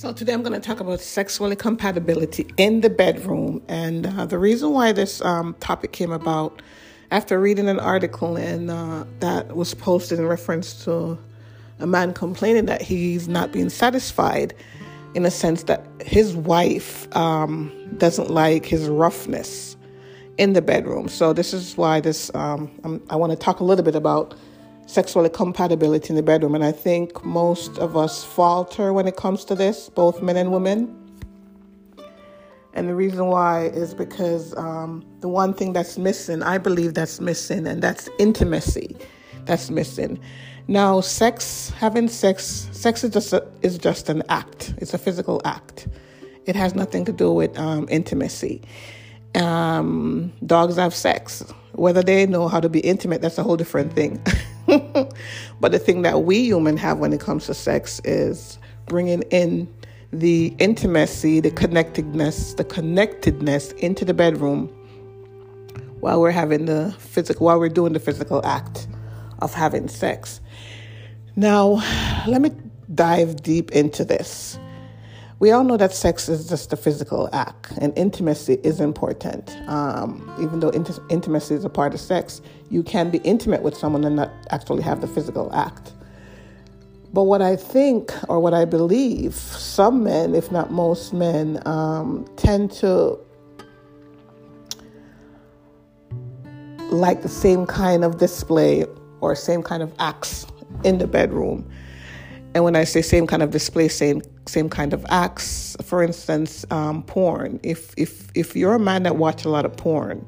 So, today I'm going to talk about sexual compatibility in the bedroom. And uh, the reason why this um, topic came about after reading an article and uh, that was posted in reference to a man complaining that he's not being satisfied in a sense that his wife um, doesn't like his roughness in the bedroom. So, this is why this um, I want to talk a little bit about sexual compatibility in the bedroom. And I think most of us falter when it comes to this, both men and women. And the reason why is because um, the one thing that's missing, I believe that's missing, and that's intimacy. That's missing. Now, sex, having sex, sex is just a, is just an act. It's a physical act. It has nothing to do with um, intimacy. Um, dogs have sex. Whether they know how to be intimate, that's a whole different thing. but the thing that we human have when it comes to sex is bringing in the intimacy, the connectedness, the connectedness into the bedroom while we're having the physical, while we're doing the physical act of having sex. Now, let me dive deep into this. We all know that sex is just a physical act, and intimacy is important. Um, even though int- intimacy is a part of sex, you can be intimate with someone and not actually have the physical act. But what I think, or what I believe, some men, if not most men, um, tend to like the same kind of display or same kind of acts in the bedroom. And when I say same kind of display, same same kind of acts, for instance, um, porn. If if if you're a man that watch a lot of porn,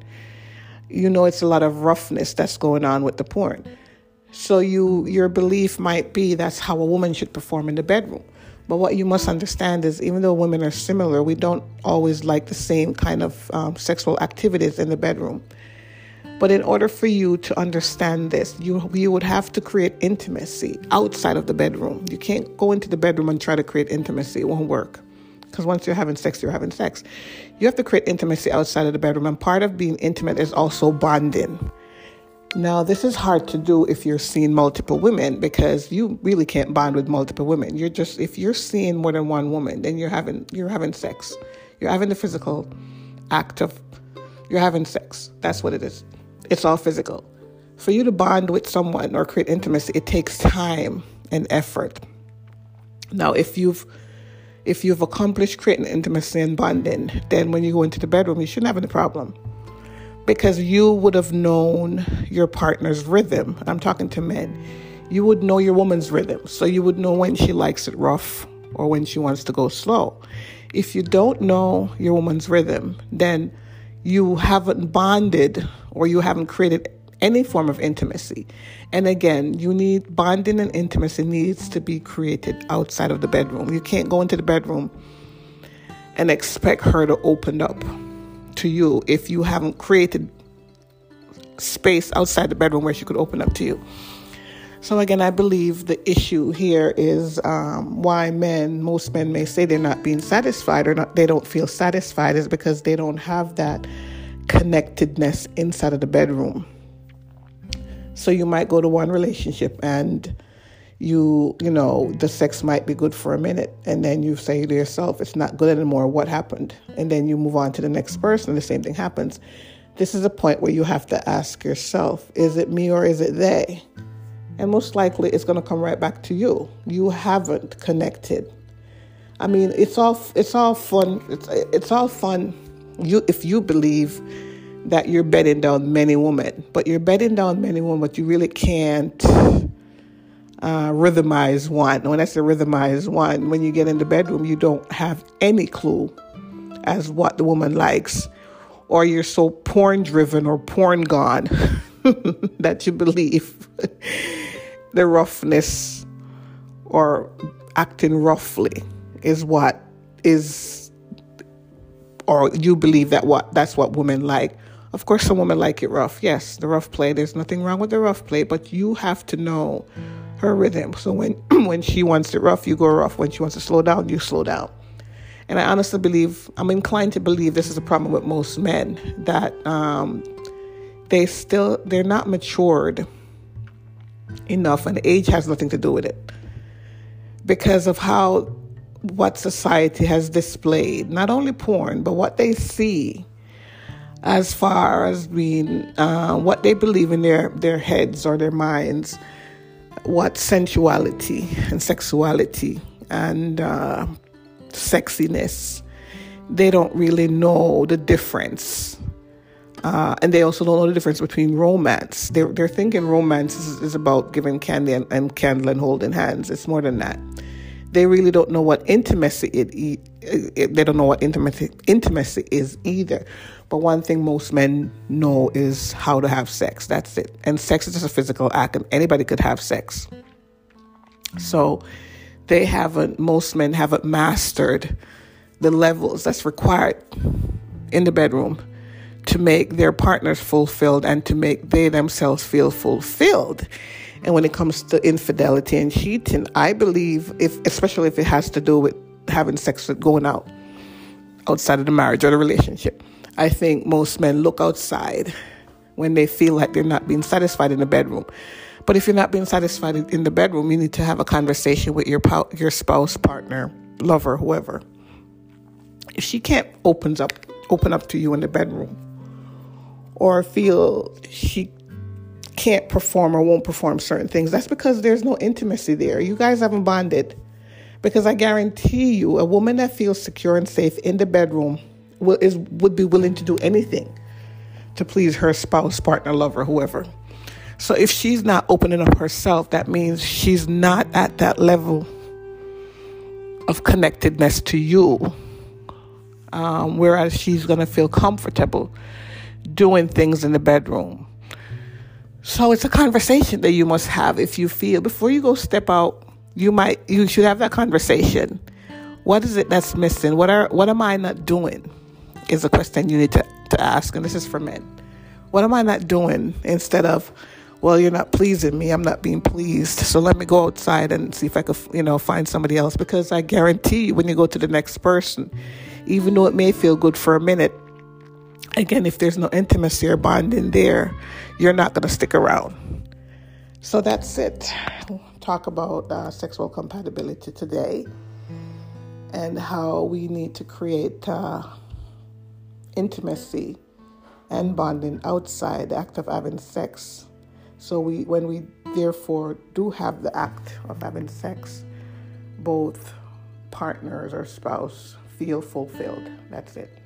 you know it's a lot of roughness that's going on with the porn. So you your belief might be that's how a woman should perform in the bedroom. But what you must understand is, even though women are similar, we don't always like the same kind of um, sexual activities in the bedroom. But in order for you to understand this, you you would have to create intimacy outside of the bedroom. You can't go into the bedroom and try to create intimacy. It won't work. Because once you're having sex, you're having sex. You have to create intimacy outside of the bedroom. And part of being intimate is also bonding. Now, this is hard to do if you're seeing multiple women because you really can't bond with multiple women. You're just if you're seeing more than one woman, then you're having you're having sex. You're having the physical act of you're having sex. That's what it is. It's all physical. For you to bond with someone or create intimacy, it takes time and effort. Now, if you've if you've accomplished creating intimacy and bonding, then when you go into the bedroom, you shouldn't have any problem. Because you would have known your partner's rhythm. I'm talking to men. You would know your woman's rhythm. So you would know when she likes it rough or when she wants to go slow. If you don't know your woman's rhythm, then you haven't bonded or you haven't created any form of intimacy. And again, you need bonding and intimacy needs to be created outside of the bedroom. You can't go into the bedroom and expect her to open up to you if you haven't created space outside the bedroom where she could open up to you. So again, I believe the issue here is um, why men, most men may say they're not being satisfied or not, they don't feel satisfied is because they don't have that connectedness inside of the bedroom. So you might go to one relationship and you, you know, the sex might be good for a minute and then you say to yourself, it's not good anymore. What happened? And then you move on to the next person. The same thing happens. This is a point where you have to ask yourself, is it me or is it they? And most likely it's going to come right back to you. You haven't connected. I mean, it's all it's all fun. It's it's all fun. You if you believe that you're bedding down many women, but you're bedding down many women, but you really can't uh, rhythmize one. When I say rhythmize one, when you get in the bedroom, you don't have any clue as what the woman likes, or you're so porn driven or porn gone that you believe the roughness or acting roughly is what is or you believe that what that's what women like. Of course some women like it rough. Yes the rough play there's nothing wrong with the rough play but you have to know her rhythm. So when when she wants it rough you go rough. When she wants to slow down you slow down. And i honestly believe i'm inclined to believe this is a problem with most men that um, they still they're not matured enough, and age has nothing to do with it. Because of how what society has displayed, not only porn, but what they see as far as being uh, what they believe in their, their heads or their minds, what sensuality and sexuality and uh, sexiness. They don't really know the difference. Uh, and they also don't know the difference between romance. They're, they're thinking romance is, is about giving candy and, and candle and holding hands. It's more than that. They really don't know what intimacy it, it, they don't know what intimacy intimacy is either. But one thing most men know is how to have sex. That's it. And sex is just a physical act and anybody could have sex. So they haven't most men haven't mastered the levels that's required in the bedroom to make their partners fulfilled and to make they themselves feel fulfilled and when it comes to infidelity and cheating, I believe if especially if it has to do with having sex with going out outside of the marriage or the relationship. I think most men look outside when they feel like they're not being satisfied in the bedroom. But if you're not being satisfied in the bedroom, you need to have a conversation with your your spouse, partner, lover, whoever. If she can't opens up open up to you in the bedroom or feel she can't perform or won't perform certain things, that's because there's no intimacy there. You guys haven't bonded. Because I guarantee you, a woman that feels secure and safe in the bedroom will, is, would be willing to do anything to please her spouse, partner, lover, whoever. So if she's not opening up herself, that means she's not at that level of connectedness to you. Um, whereas she's going to feel comfortable doing things in the bedroom so it's a conversation that you must have if you feel before you go step out, you might you should have that conversation. What is it that's missing? What are what am I not doing? Is a question you need to, to ask, and this is for men. What am I not doing instead of, well, you're not pleasing me, I'm not being pleased. So let me go outside and see if I could, you know, find somebody else. Because I guarantee you when you go to the next person, even though it may feel good for a minute, again, if there's no intimacy or bonding there, you're not going to stick around. So that's it. Talk about uh, sexual compatibility today and how we need to create uh, intimacy and bonding outside the act of having sex. So we, when we therefore do have the act of having sex, both partners or spouse feel fulfilled. That's it.